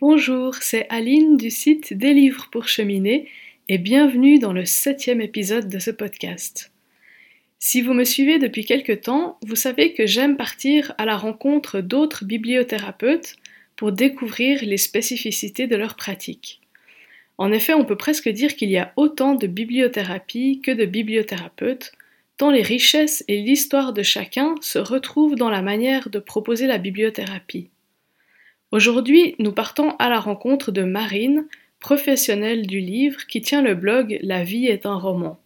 Bonjour, c'est Aline du site Des livres pour cheminer et bienvenue dans le septième épisode de ce podcast. Si vous me suivez depuis quelque temps, vous savez que j'aime partir à la rencontre d'autres bibliothérapeutes pour découvrir les spécificités de leur pratique. En effet, on peut presque dire qu'il y a autant de bibliothérapie que de bibliothérapeutes, tant les richesses et l'histoire de chacun se retrouvent dans la manière de proposer la bibliothérapie. Aujourd'hui, nous partons à la rencontre de Marine, professionnelle du livre qui tient le blog La vie est un roman.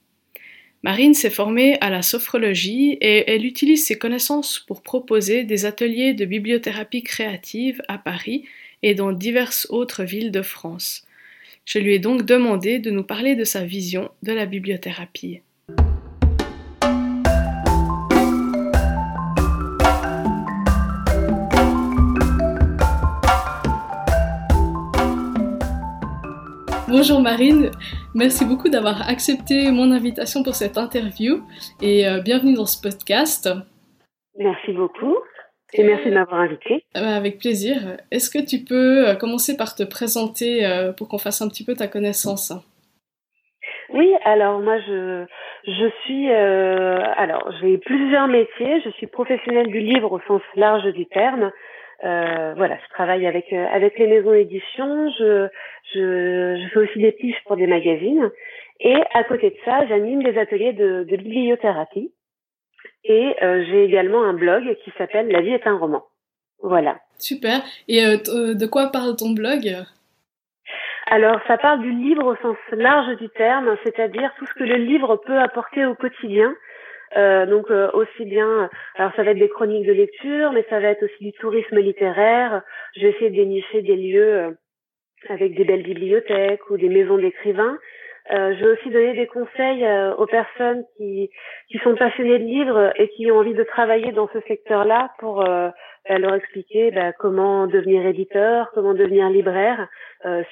Marine s'est formée à la sophrologie et elle utilise ses connaissances pour proposer des ateliers de bibliothérapie créative à Paris et dans diverses autres villes de France. Je lui ai donc demandé de nous parler de sa vision de la bibliothérapie. Bonjour Marine, merci beaucoup d'avoir accepté mon invitation pour cette interview et euh, bienvenue dans ce podcast. Merci beaucoup et merci de m'avoir invité. Euh, avec plaisir. Est-ce que tu peux euh, commencer par te présenter pour qu'on fasse un petit peu ta connaissance? Oui, alors moi je, je suis alors j'ai plusieurs métiers. Je suis professionnelle du livre au sens large du terme. Euh, voilà, je travaille avec euh, avec les maisons d'édition, je, je, je fais aussi des piges pour des magazines et à côté de ça, j'anime des ateliers de, de bibliothérapie et euh, j'ai également un blog qui s'appelle La vie est un roman. Voilà. Super. Et de quoi parle ton blog? Alors, ça parle du livre au sens large du terme, c'est-à-dire tout ce que le livre peut apporter au quotidien, euh, donc euh, aussi bien, alors ça va être des chroniques de lecture, mais ça va être aussi du tourisme littéraire. Je vais essayer de dénicher des lieux euh, avec des belles bibliothèques ou des maisons d'écrivains. je vais aussi donner des conseils aux personnes qui, qui sont passionnées de livres et qui ont envie de travailler dans ce secteur-là pour bah, leur expliquer bah, comment devenir éditeur, comment devenir libraire,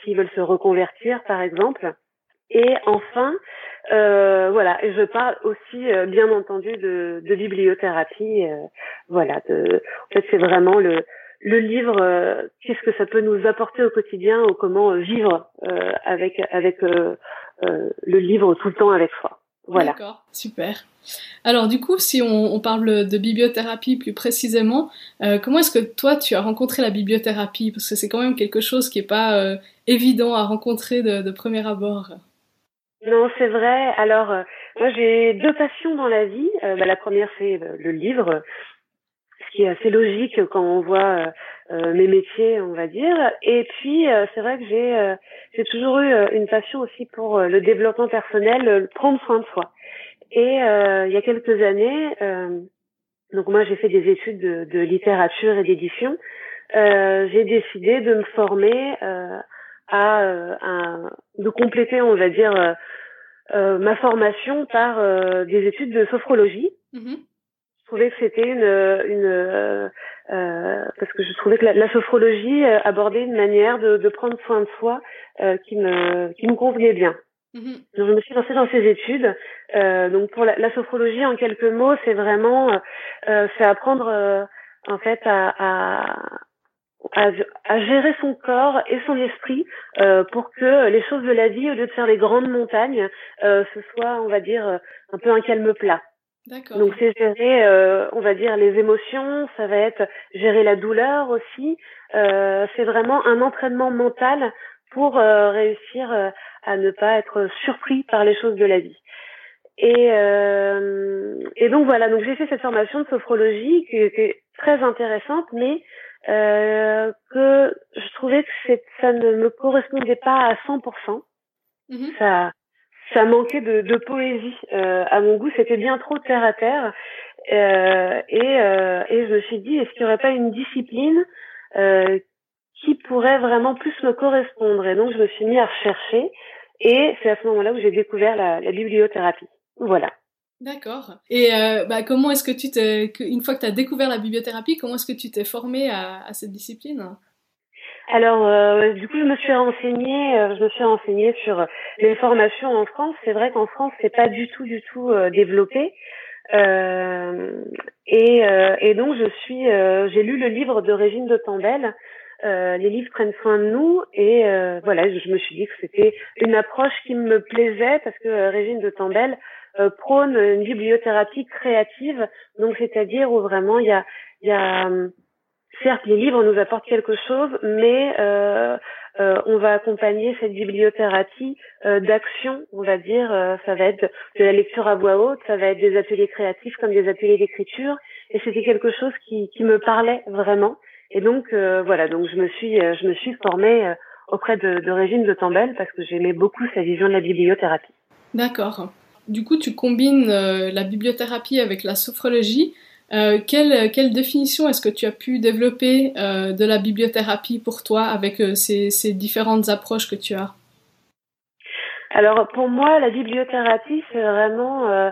s'ils veulent se reconvertir par exemple. Et enfin, euh, voilà, et je parle aussi euh, bien entendu de, de bibliothérapie. Euh, voilà, de, en fait c'est vraiment le, le livre, euh, qu'est-ce que ça peut nous apporter au quotidien ou comment vivre avec avec le livre tout le temps avec soi. Voilà. D'accord, super. Alors du coup, si on, on, parle de bibliothérapie plus précisément, comment est-ce que toi tu as rencontré la bibliothérapie? Parce que c'est quand même quelque chose qui est pas évident à rencontrer de, de premier abord. Non, c'est vrai. Alors, euh, moi, j'ai deux passions dans la vie. Euh, bah, la première, c'est le, livre, ce qui est assez logique quand on voit euh, mes métiers, on va dire. Et puis, c'est vrai que j'ai j'ai toujours eu une passion aussi pour le développement personnel, prendre soin de soi. Et il y a quelques années, donc moi, j'ai fait des études de, de littérature et d'édition. j'ai décidé de me former à, à, de compléter, on va dire, euh, ma formation par euh, des études de sophrologie. Mm-hmm. Je trouvais que c'était une, une euh, parce que je trouvais que la, sophrologie abordait une manière de, de, prendre soin de soi qui me qui me convenait bien. Mm-hmm. Donc je me suis lancée dans ces études. donc pour la, la, sophrologie, en quelques mots, c'est vraiment c'est apprendre en fait à, à à, à, gérer son corps et son esprit euh, pour que les choses de la vie, au lieu de faire des grandes montagnes, euh, ce soit, on va dire, un peu un calme plat. Donc c'est gérer, euh, on va dire, les émotions, ça va être gérer la douleur aussi. Euh, c'est vraiment un entraînement mental pour euh, réussir euh, à ne pas être surpris par les choses de la vie. Et, et donc voilà, donc j'ai fait cette formation de sophrologie qui était très intéressante, mais euh, que je trouvais que ça ne me correspondait pas à 100%. Mhm. Ça, ça manquait de, de poésie. Euh, à mon goût, c'était bien trop terre à terre. Euh, et, euh, et je me suis dit, est-ce qu'il n'y aurait pas une discipline euh, qui pourrait vraiment plus me correspondre? Et donc, je me suis mis à rechercher. Et c'est à ce moment-là où j'ai découvert la, la bibliothérapie. Voilà. D'accord. Et euh, bah, comment est-ce que tu t'es, une fois que tu as découvert la bibliothérapie, comment est-ce que tu t'es formée à, à, cette discipline? Alors, euh, du coup, je me suis renseignée, euh, je me suis renseignée sur les formations en France. C'est vrai qu'en France, c'est pas du tout, du tout développé. et, et donc, je suis, j'ai lu le livre de Régine de Tandel, les livres prennent soin de nous et voilà, je, me suis dit que c'était une approche qui me plaisait parce que Régine de Tambel prône une bibliothérapie créative, donc c'est-à-dire où vraiment il y a, y a certes les livres nous apportent quelque chose, mais euh, on va accompagner cette bibliothérapie euh, d'action, on va dire. Euh, ça va être de la lecture à voix haute, ça va être des ateliers créatifs comme des ateliers d'écriture. Et c'était quelque chose qui, qui me parlait vraiment. Et donc voilà, donc je me suis je me suis formée auprès de, de Régine de Tambel parce que j'aimais beaucoup sa vision de la bibliothérapie. D'accord. Du coup, tu combines la bibliothérapie avec la sophrologie. Euh, quelle, quelle, définition est-ce que tu as pu développer euh, de la bibliothérapie pour toi avec euh, ces, ces, différentes approches que tu as? Alors pour moi, la bibliothérapie, c'est vraiment euh,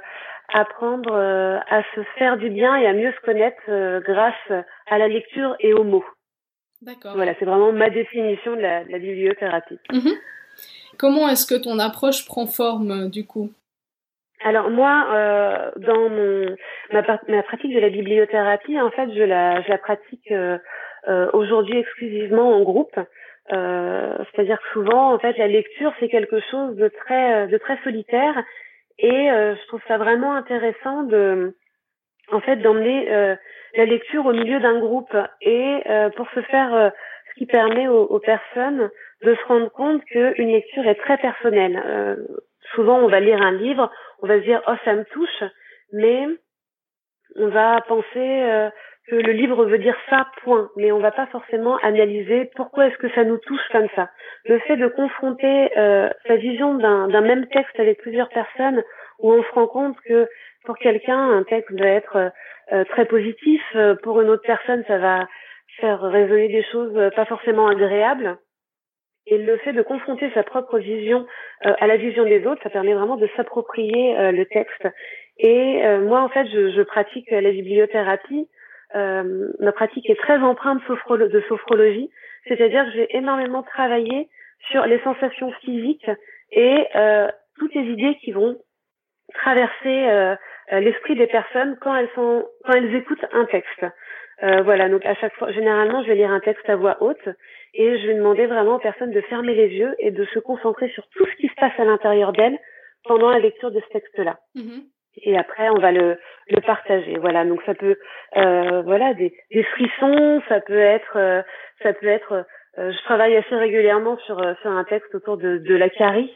apprendre à se faire du bien et à mieux se connaître grâce à la lecture et aux mots. D'accord. Voilà, c'est vraiment ma définition de la, de la bibliothérapie. Mhm. Comment est-ce que ton approche prend forme du coup? Alors moi, euh, dans mon ma, ma, pratique de la bibliothérapie, en fait, je la, je la pratique euh, euh, aujourd'hui exclusivement en groupe. Euh, c'est-à-dire que souvent, en fait, la lecture c'est quelque chose de très de très solitaire, et je trouve ça vraiment intéressant de, en fait, d'emmener la lecture au milieu d'un groupe, et pour se faire, ce qui permet aux, aux, personnes de se rendre compte qu'une lecture est très personnelle. Souvent, on va lire un livre on va se dire oh ça me touche, mais on va penser euh, que le livre veut dire ça point, mais on va pas forcément analyser pourquoi est-ce que ça nous touche comme ça. Le fait de confronter euh, sa vision d'un même texte avec plusieurs personnes, où on se rend compte que pour quelqu'un un texte va être euh, très positif, pour une autre personne ça va faire résonner des choses pas forcément agréables. Et le fait de confronter sa propre vision euh, à la vision des autres, ça permet vraiment de s'approprier euh, le texte. Et euh, moi, en fait, je, je pratique la bibliothérapie. ma pratique est très empreinte de sophrologie, c'est-à-dire que j'ai énormément travaillé sur les sensations physiques et toutes les idées qui vont traverser l'esprit des personnes quand elles sont quand elles écoutent un texte. Euh, voilà, donc à chaque fois, généralement, je vais lire un texte à voix haute et je vais demander vraiment aux personnes de fermer les yeux et de se concentrer sur tout ce qui se passe à l'intérieur d'elles pendant la lecture de ce texte-là. Mm-hmm. Et après, on va le, le partager. Voilà, donc ça peut, euh, voilà, des, des, frissons, ça peut être, euh, ça peut être. Euh, je travaille assez régulièrement sur sur un texte autour de, de la carie,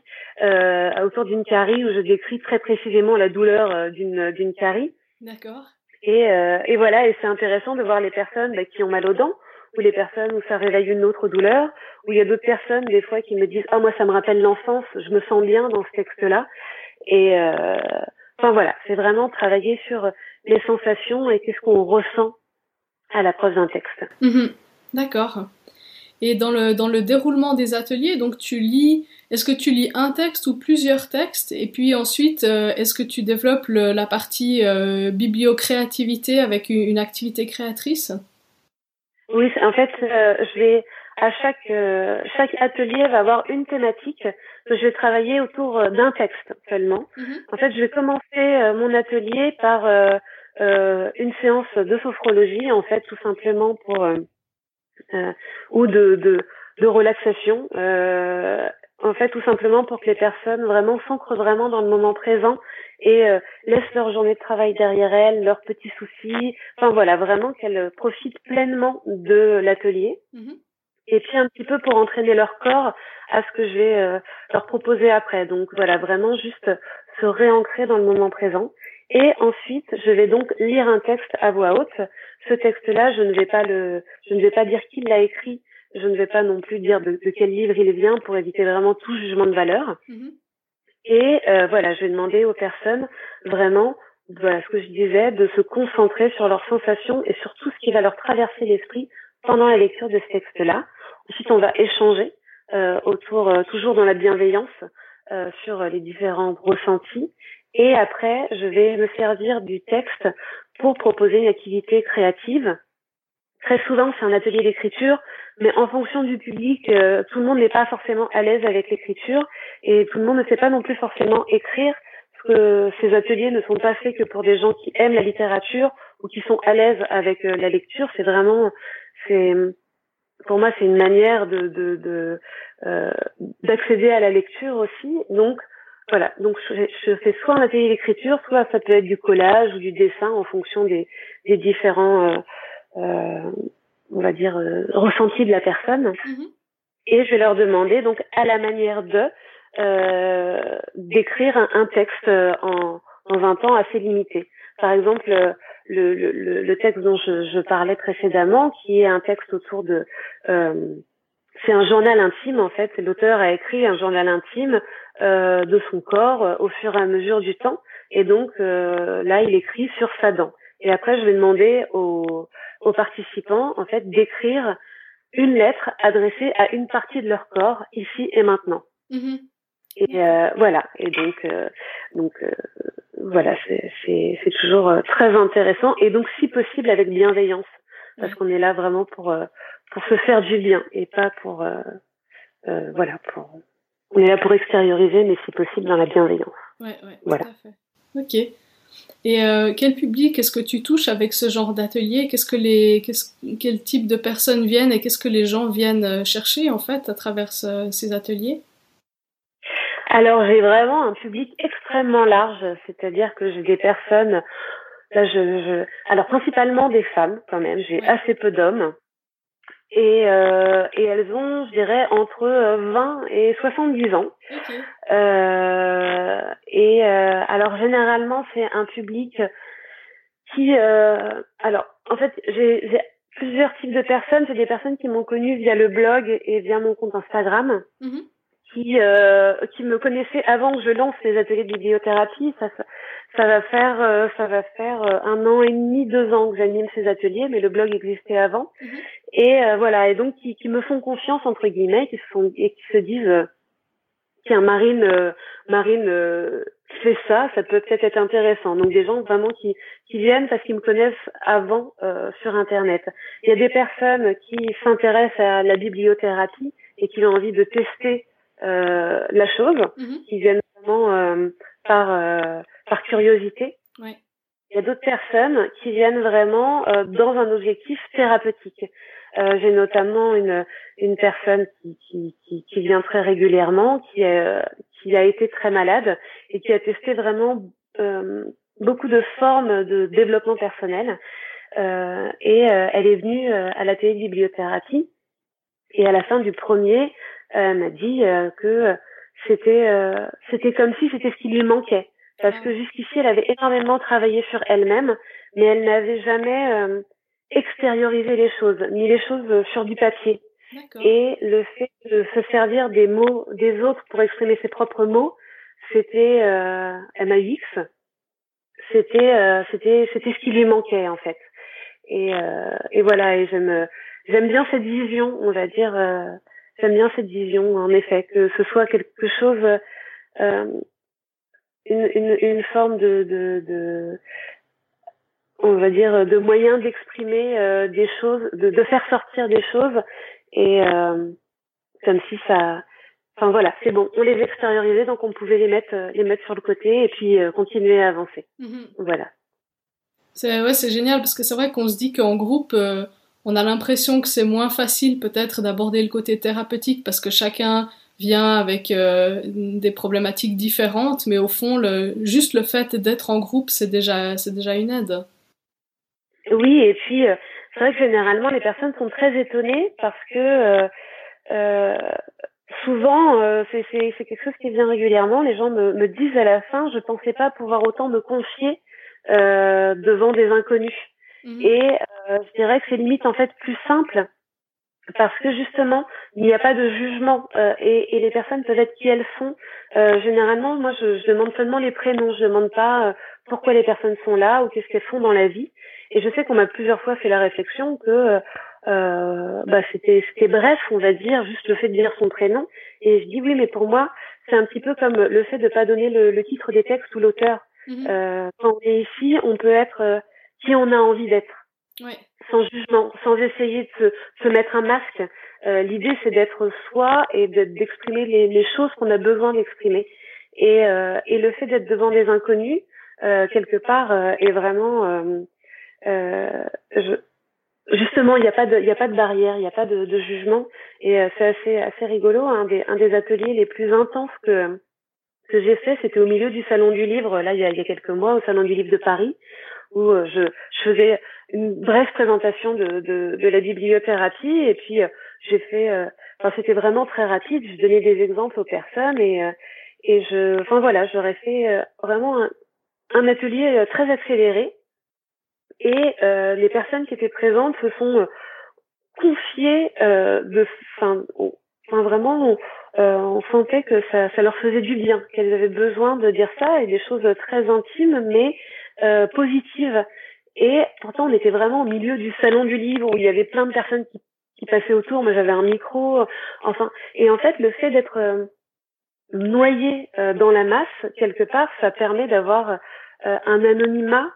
autour d'une carie où je décris très précisément la douleur d'une d'une carie. D'accord. Et, euh, et voilà, et c'est intéressant de voir les personnes bah, qui ont mal aux dents, ou les personnes où ça réveille une autre douleur, où il y a d'autres personnes des fois qui me disent ah moi ça me rappelle l'enfance, je me sens bien dans ce texte-là. Et euh, enfin voilà, c'est vraiment travailler sur les sensations et qu'est-ce qu'on ressent à la preuve d'un texte. Mhm. D'accord. Et dans le, dans le déroulement des ateliers, donc tu lis, est-ce que tu lis un texte ou plusieurs textes? Et puis ensuite, euh, est-ce que tu développes la partie euh, bibliocréativité avec une, activité créatrice? Oui, en fait, euh, je vais à chaque euh, chaque atelier va avoir une thématique que je vais travailler autour d'un texte seulement. Mhm. En fait, je vais commencer mon atelier par une séance de sophrologie, en fait, tout simplement pour euh, ou de, de, de relaxation. Euh, en fait, tout simplement pour que les personnes vraiment s'ancrent vraiment dans le moment présent et euh, laissent leur journée de travail derrière elles, leurs petits soucis. Enfin voilà, vraiment qu'elles profitent pleinement de l'atelier. Mhm. Et puis un petit peu pour entraîner leur corps à ce que je vais euh, leur proposer après. Donc voilà, vraiment juste se réancrer dans le moment présent. Et ensuite, je vais donc lire un texte à voix haute. Ce texte-là, je ne vais pas le, je ne vais pas dire qui l'a écrit. Je ne vais pas non plus dire de, quel livre il vient pour éviter vraiment tout jugement de valeur. Mhm. Et euh, voilà, je vais demander aux personnes vraiment, voilà ce que je disais, de se concentrer sur leurs sensations et sur tout ce qui va leur traverser l'esprit pendant la lecture de ce texte-là. Ensuite, on va échanger euh, autour, euh, toujours dans la bienveillance, euh, sur les différents ressentis. Et après, je vais me servir du texte pour proposer une activité créative. Très souvent, c'est un atelier d'écriture, mais en fonction du public, euh, tout le monde n'est pas forcément à l'aise avec l'écriture et tout le monde ne sait pas non plus forcément écrire, parce que ces ateliers ne sont pas faits que pour des gens qui aiment la littérature ou qui sont à l'aise avec euh, la lecture. C'est vraiment, c'est, pour moi, c'est une manière de de d'accéder à la lecture aussi. Donc voilà, donc je, fais soit un atelier d'écriture, soit ça peut être du collage ou du dessin en fonction des, des différents, euh, euh, on va dire, euh, ressentis de la personne. Mm-hmm. Et je vais leur demander, donc à la manière de, euh, d'écrire un, un, texte en, en un temps assez limité. Par exemple, le, le, le texte dont je, je, parlais précédemment, qui est un texte autour de... c'est un journal intime en fait. L'auteur a écrit un journal intime euh, de son corps euh, au fur et à mesure du temps. Et donc euh, là, il écrit sur sa dent. Et après, je vais demander aux, aux participants en fait d'écrire une lettre adressée à une partie de leur corps ici et maintenant. Mm-hmm. Et euh, voilà. Et donc, donc voilà, c'est toujours très intéressant et donc si possible avec bienveillance, parce qu'on est là vraiment pour pour se faire du bien et pas pour voilà pour on est là pour extérioriser, mais si possible dans la bienveillance. Ouais, ouais, voilà. Tout à fait. Ok. Et euh, quel public est-ce que tu touches avec ce genre d'atelier? Qu'est-ce que les, quel type de personnes viennent et qu'est-ce que les gens viennent euh, chercher en fait à travers ces ateliers? Alors j'ai vraiment un public extrêmement large, c'est-à-dire que j'ai des personnes, là je, je, alors principalement des femmes quand même, j'ai assez peu d'hommes et, euh, et elles ont, je dirais, entre 20 euh, et 70 ans. Euh, et euh, alors généralement, c'est un public qui, euh, alors en fait, j'ai plusieurs types de personnes. C'est des personnes qui m'ont connue via le blog et via mon compte Instagram. Mm-hmm. Qui, euh, qui me connaissaient avant que je lance les ateliers de bibliothérapie. Ça, ça, ça va faire ça va faire un an et demi, deux ans que j'anime ces ateliers, mais le blog existait avant. Mhm. Et euh, voilà, et donc qui, qui, me font confiance entre guillemets, qui se font et qui se disent tiens Marine Marine fait ça, ça peut peut-être être intéressant. Donc des gens vraiment qui qui viennent parce qu'ils me connaissent avant sur internet. Il y a des personnes qui s'intéressent à la bibliothérapie et qui ont envie de tester la chose, mhm. qui viennent vraiment par par curiosité. Ouais. Il y a d'autres personnes qui viennent vraiment euh, dans un objectif thérapeutique. Euh, J'ai notamment une, une personne qui, qui, qui, vient très régulièrement, qui, a, qui a été très malade et qui a testé vraiment euh, beaucoup de formes de développement personnel. Euh, et euh, elle est venue euh, à la bibliothérapie et à la fin du premier, elle m'a dit que c'était c'était comme si c'était ce qui lui manquait parce que jusqu'ici, elle avait énormément travaillé sur elle-même, mais elle n'avait jamais euh, extériorisé les choses, mis les choses euh, sur du papier. Et le fait de se servir des mots des autres pour exprimer ses propres mots, c'était euh, MAX, c'était euh, c'était c'était ce qui lui manquait en fait. Et, euh, et voilà, et j'aime j'aime bien cette vision, on va dire, j'aime bien cette vision en effet que ce soit quelque chose une, une, une forme de, de, de, on va dire, de moyen d'exprimer euh, des choses, de, de faire sortir des choses, et euh, comme si ça, enfin voilà, c'est bon, on les extériorisait, donc on pouvait les mettre, euh, les mettre sur le côté et puis continuer à avancer. Mm-hmm. Voilà. C'est ouais, c'est génial parce que c'est vrai qu'on se dit qu'en groupe, on a l'impression que c'est moins facile peut-être d'aborder le côté thérapeutique parce que chacun vient avec euh, des problématiques différentes, mais au fond, le, juste le fait d'être en groupe, c'est déjà, c'est déjà une aide. Oui, et puis euh, c'est vrai que généralement les personnes sont très étonnées parce que euh, euh souvent c'est, c'est, quelque chose qui vient régulièrement. Les gens me, me disent à la fin, je pensais pas pouvoir autant me confier devant des inconnus. Mhm. Et je dirais que c'est limite en fait plus simple parce que justement il n'y a pas de jugement euh, et, et, les personnes peuvent être qui elles sont. Euh, généralement, moi je, je, demande seulement les prénoms, je demande pas euh, pourquoi les personnes sont là ou qu'est-ce qu'elles font dans la vie. Et je sais qu'on m'a plusieurs fois fait la réflexion que euh, bah, c'était c'était bref, on va dire, juste le fait de dire son prénom. Et je dis oui, mais pour moi c'est un petit peu comme le fait de pas donner le, le titre des textes ou l'auteur. Mhm. quand on est ici, on peut être qui on a envie d'être. Ouais sans jugement, sans essayer de se, mettre un masque. Euh, L'idée, c'est d'être soi et d'exprimer les, les, choses qu'on a besoin d'exprimer. Et, euh, et, le fait d'être devant des inconnus, euh, quelque part, euh, est vraiment... Euh, je, justement, il n'y a pas de, il a pas de barrière, il n'y a pas de, de jugement, et euh, c'est assez, assez rigolo. Un des, un des ateliers les plus intenses que que j'ai fait, c'était au milieu du salon du livre, là, il y a, il y a quelques mois, au salon du livre de Paris, où euh, je, je faisais une brève présentation de, de, de la bibliothérapie, et puis euh, j'ai fait, enfin, c'était vraiment très rapide. Je donnais des exemples aux personnes, et et je, enfin voilà, j'aurais fait vraiment un atelier très accéléré. Et euh, les personnes qui étaient présentes se sont euh, confiées euh, de enfin vraiment euh, on sentait que ça, ça leur faisait du bien qu'elles avaient besoin de dire ça et des choses très intimes mais euh, positives. Et pourtant on était vraiment au milieu du salon du livre où il y avait plein de personnes qui, qui passaient autour. Moi j'avais un micro enfin. Et en fait le fait d'être euh, noyé dans la masse quelque part ça permet d'avoir un anonymat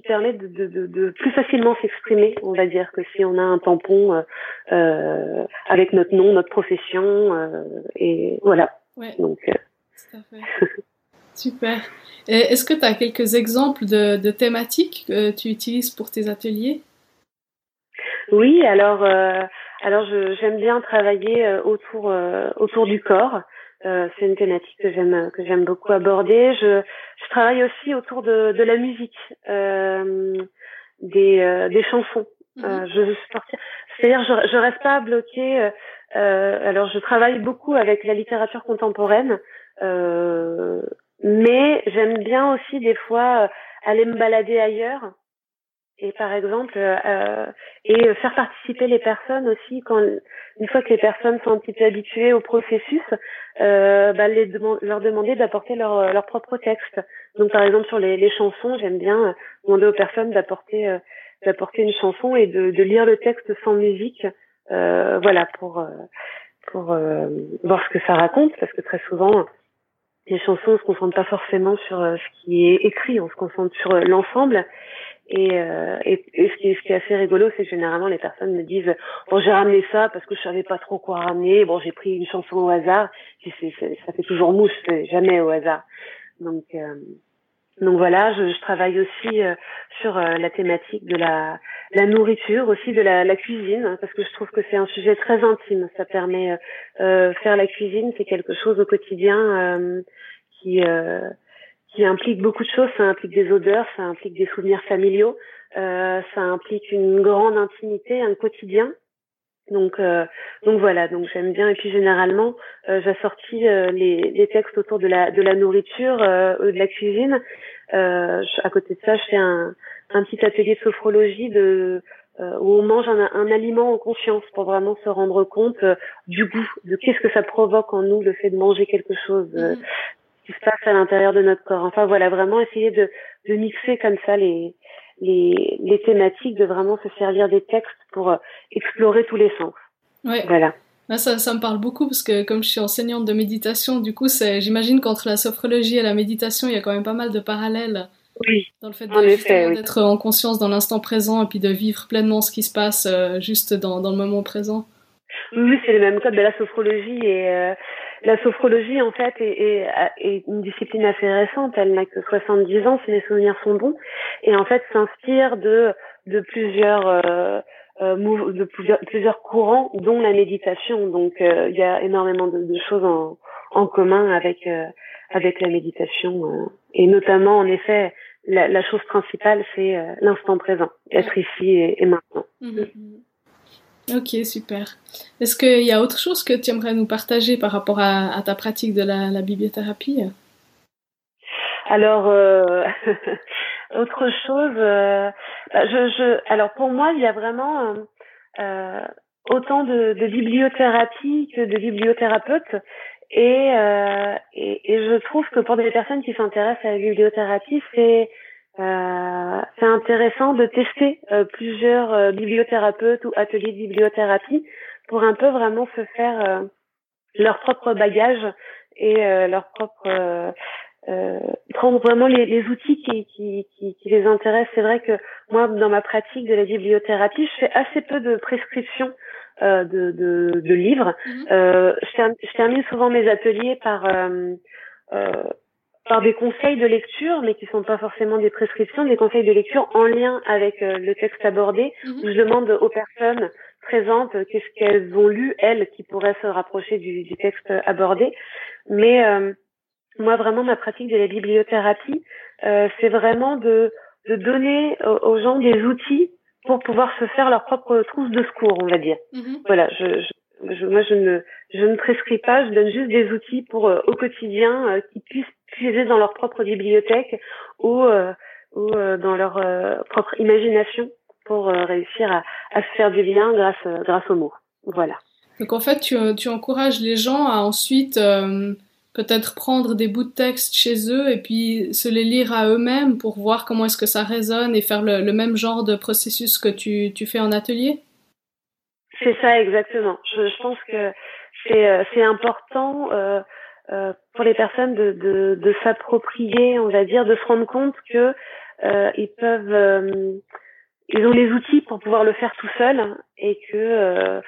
qui permet de, de, de, plus facilement s'exprimer, on va dire, que si on a un tampon euh, euh avec notre nom, notre profession, euh, et voilà. Ouais. Donc, euh, Tout à fait. Super. Est-ce que tu as quelques exemples de, de, thématiques que tu utilises pour tes ateliers? Oui, alors, alors j'aime bien travailler autour, autour du corps. Euh, c'est une thématique que j'aime que j'aime beaucoup aborder. Je, je travaille aussi autour de, de la musique, euh, des, euh, des chansons. Mhm. Euh, je c'est-à-dire je, je reste pas bloquée. alors je travaille beaucoup avec la littérature contemporaine, mais j'aime bien aussi des fois aller me balader ailleurs et par exemple euh, et faire participer les personnes aussi quand une fois que les personnes sont un petit peu habituées au processus euh, bah, les leur demander d'apporter leur, leur propre texte. Donc par exemple sur les, les chansons j'aime bien demander aux personnes d'apporter euh, d'apporter une chanson et de, de, lire le texte sans musique euh, voilà pour euh, pour euh, voir ce que ça raconte parce que très souvent les chansons on se concentre pas forcément sur ce qui est écrit on se concentre sur l'ensemble et, euh, et, ce, qui ce, qui est, assez rigolo, c'est généralement les personnes me disent bon j'ai ramené ça parce que je savais pas trop quoi ramener. Bon j'ai pris une chanson au hasard. ça fait toujours mouche, jamais au hasard. Donc euh, donc voilà, je, je travaille aussi euh, sur euh, la thématique de la, la nourriture, aussi de la, la cuisine, hein, parce que je trouve que c'est un sujet très intime. Ça permet euh, faire la cuisine, c'est quelque chose au quotidien qui qui implique beaucoup de choses. Ça implique des odeurs, ça implique des souvenirs familiaux, euh, ça implique une grande intimité, un quotidien. Donc, euh, donc voilà. Donc j'aime bien. Et puis généralement, euh, j'assortis euh, les, les textes autour de la de la nourriture, euh, de la cuisine. Euh, à côté de ça, je fais un, un petit atelier de sophrologie de où on mange un, un, aliment en conscience pour vraiment se rendre compte du goût, de qu'est-ce que ça provoque en nous le fait de manger quelque chose, mmh qui se passe à l'intérieur de notre corps. Enfin voilà, vraiment essayer de, de mixer comme ça les, les, les thématiques, de vraiment se servir des textes pour euh, explorer tous les sens. Ouais. Voilà. ça, ça me parle beaucoup parce que comme je suis enseignante de méditation, du coup, j'imagine qu'entre la sophrologie et la méditation, il y a quand même pas mal de parallèles. Oui. Dans le fait d'être en conscience dans l'instant présent et puis de vivre pleinement ce qui se passe euh, juste dans, dans le moment présent. Oui, c'est le même code de la sophrologie et euh, la sophrologie, en fait, est, est, une discipline assez récente. Elle n'a que 70 ans, si mes souvenirs sont bons. Et en fait, s'inspire de, de plusieurs... Euh, euh de plusieurs, plusieurs, courants, dont la méditation. Donc, euh, il y a énormément de, de, choses en, en commun avec euh, avec la méditation, et notamment, en effet, la, la chose principale, c'est l'instant présent, être ici et, et maintenant. Mmh, mmh. Ok, super. Est-ce qu'il y a autre chose que tu aimerais nous partager par rapport à, ta pratique de la, bibliothérapie? Alors, euh, autre chose, euh, bah, alors pour moi, il y a vraiment euh, autant de, bibliothérapie que de bibliothérapeutes. Et, je trouve que pour des personnes qui s'intéressent à la bibliothérapie, c'est euh, c'est intéressant de tester euh, plusieurs euh, bibliothérapeutes ou ateliers de bibliothérapie pour un peu vraiment se faire leur propre bagage et leur propre prendre vraiment les, les outils qui, qui, qui, qui, les intéressent. C'est vrai que moi, dans ma pratique de la bibliothérapie, je fais assez peu de prescriptions de, de, de, livres. Mhm. je, termine, je, termine souvent mes ateliers par par des conseils de lecture, mais qui sont pas forcément des prescriptions, des conseils de lecture en lien avec le texte abordé, mhm. où je demande aux personnes présentes qu'est-ce qu'elles ont lu, elles, qui pourraient se rapprocher du, du texte abordé. Mais moi, vraiment, ma pratique de la bibliothérapie, c'est vraiment de, de donner aux gens des outils pour pouvoir se faire leur propre trousse de secours, on va dire. Mhm. Voilà, je, je, moi je ne je ne prescris pas, je donne juste des outils pour euh, au quotidien euh, qu'ils puissent puiser dans leur propre bibliothèque ou euh, ou dans leur propre imagination pour réussir à, à se faire du bien grâce grâce aux mots. Voilà. Donc en fait, tu, tu encourages les gens à ensuite peut-être prendre des bouts de texte chez eux et puis se les lire à eux-mêmes pour voir comment est-ce que ça résonne et faire le, même genre de processus que tu, tu fais en atelier? C'est ça exactement. Je, je pense que c'est euh, c'est important euh, euh, pour les personnes de, de, de s'approprier, on va dire, de se rendre compte que euh, ils peuvent euh, ils ont les outils pour pouvoir le faire tout seul et que euh,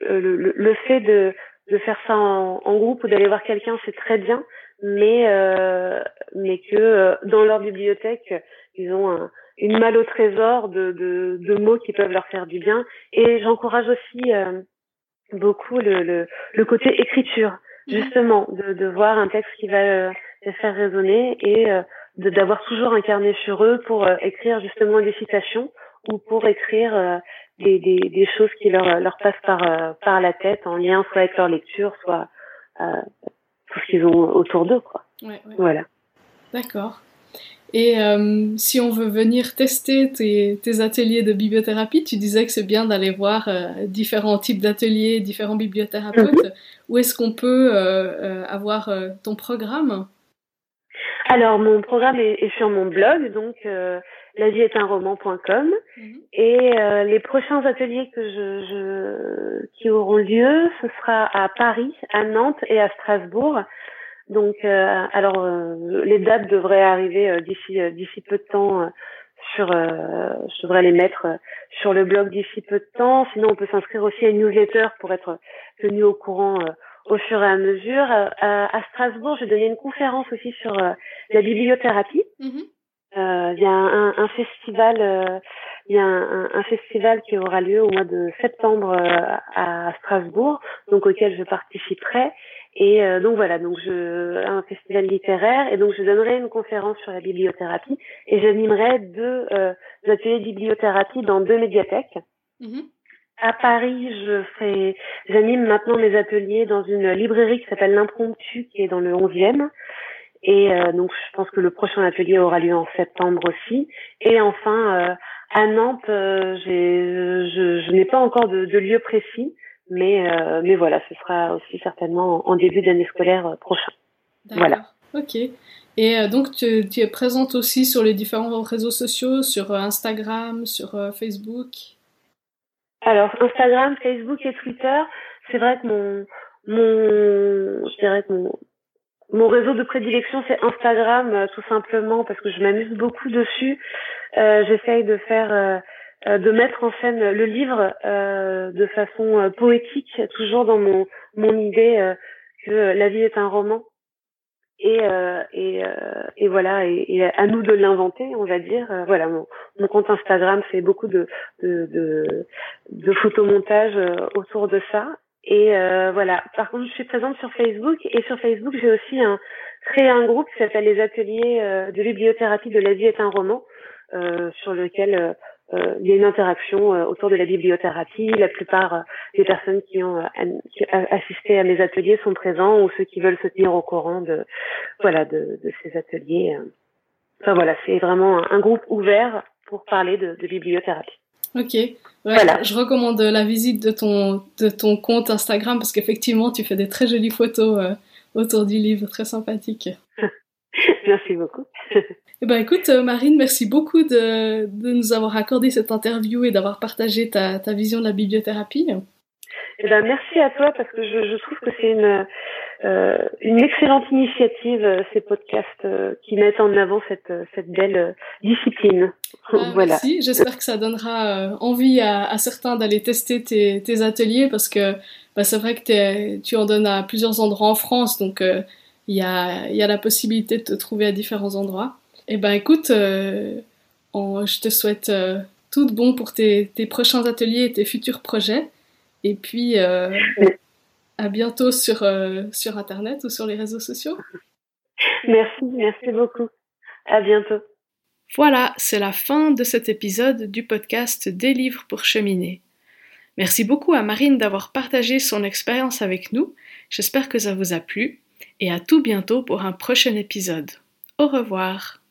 le, le, fait de, de faire ça en, en groupe ou d'aller voir quelqu'un, c'est très bien, mais mais que dans leur bibliothèque, ils ont un, une malle au trésor de, de, de, mots qui peuvent leur faire du bien. Et j'encourage aussi euh, beaucoup le, le, le, côté écriture, mhm. justement, de, de voir un texte qui va euh, les faire résonner et d'avoir toujours un carnet sur eux pour écrire justement des citations ou pour écrire des, des, des, choses qui leur, leur passent par, euh, par la tête en lien soit avec leur lecture, soit euh, tout ce qu'ils ont autour d'eux. Quoi. Ouais, ouais. Voilà. D'accord. Et euh, si on veut venir tester tes, tes, ateliers de bibliothérapie, tu disais que c'est bien d'aller voir euh, différents types d'ateliers, différents bibliothérapeutes. Mm -hmm. Où est-ce qu'on peut euh, avoir ton programme? Alors, mon programme est, est, sur mon blog, donc la vie est un roman.com mhm. et euh, les prochains ateliers que je, je, qui auront lieu ce sera à Paris à Nantes et à Strasbourg donc euh, alors euh, les dates devraient arriver euh, d'ici euh, d'ici peu de temps sur je devrais les mettre sur le blog d'ici peu de temps sinon on peut s'inscrire aussi à une newsletter pour être tenu au courant au fur et à mesure à, Strasbourg j'ai donné une conférence aussi sur la bibliothérapie mhm. Euh, il y a un, un festival, euh, il y a un, un, festival qui aura lieu au mois de septembre euh, à Strasbourg, donc auquel je participerai. Et donc voilà, donc je un festival littéraire et donc je donnerai une conférence sur la bibliothérapie et j'animerai deux ateliers de bibliothérapie dans deux médiathèques. Mm-hmm. À Paris, je fais, j'anime maintenant mes ateliers dans une librairie qui s'appelle l'Impromptu, qui est dans le 11e. Et euh, donc, je pense que le prochain atelier aura lieu en septembre aussi. Et enfin, euh, à Nantes, euh, je, je n'ai pas encore de, de, lieu précis, mais, euh, mais voilà, ce sera aussi certainement en début d'année scolaire prochain. Voilà. Ok. Et donc, tu, tu, es présente aussi sur les différents réseaux sociaux, sur Instagram, sur Facebook? Alors, Instagram, Facebook et Twitter, c'est vrai que mon, mon, je dirais que mon, mon réseau de prédilection, c'est Instagram, euh, tout simplement, parce que je m'amuse beaucoup dessus. Euh, J'essaye de faire, euh, euh, de mettre en scène le livre euh, de façon poétique, toujours dans mon, mon idée que la vie est un roman. Et, et, et voilà, et, et, à nous de l'inventer, on va dire. voilà, mon, mon, compte Instagram fait beaucoup de, de, de, de photomontage autour de ça. Et euh, voilà. Par contre, je suis présente sur Facebook et sur Facebook, j'ai aussi un, créé un groupe qui s'appelle les ateliers euh, de bibliothérapie de la vie est un roman, euh, sur lequel euh, euh, il y a une interaction autour de la bibliothérapie. La plupart des personnes qui ont assisté à mes ateliers sont présents ou ceux qui veulent se tenir au courant de voilà de, de ces ateliers. Enfin voilà, c'est vraiment un, un, groupe ouvert pour parler de, de bibliothérapie. Ok. voilà. Je recommande la visite de ton, de ton compte Instagram parce qu'effectivement, tu fais des très jolies photos euh, autour du livre, très sympathiques. merci beaucoup. eh ben, écoute, euh, Marine, merci beaucoup de, de, nous avoir accordé cette interview et d'avoir partagé ta, ta, vision de la bibliothérapie. Eh ben, merci à toi parce que je, je trouve que c'est une, euh, une excellente initiative, euh, ces podcasts euh, qui mettent en avant cette, euh, cette belle discipline. Ah, voilà. Merci, j'espère que ça donnera envie à, à certains d'aller tester tes, tes, ateliers parce que bah, c'est vrai que tu en donnes à plusieurs endroits en France, donc il y a, y a, la possibilité de te trouver à différents endroits. Et eh ben écoute, euh, je te souhaite euh, tout de bon pour tes, tes, prochains ateliers et tes futurs projets. Et puis, euh, à bientôt sur, sur Internet ou sur les réseaux sociaux. Merci, merci beaucoup. À bientôt. Voilà, c'est la fin de cet épisode du podcast Des livres pour cheminer. Merci beaucoup à Marine d'avoir partagé son expérience avec nous. J'espère que ça vous a plu et à tout bientôt pour un prochain épisode. Au revoir.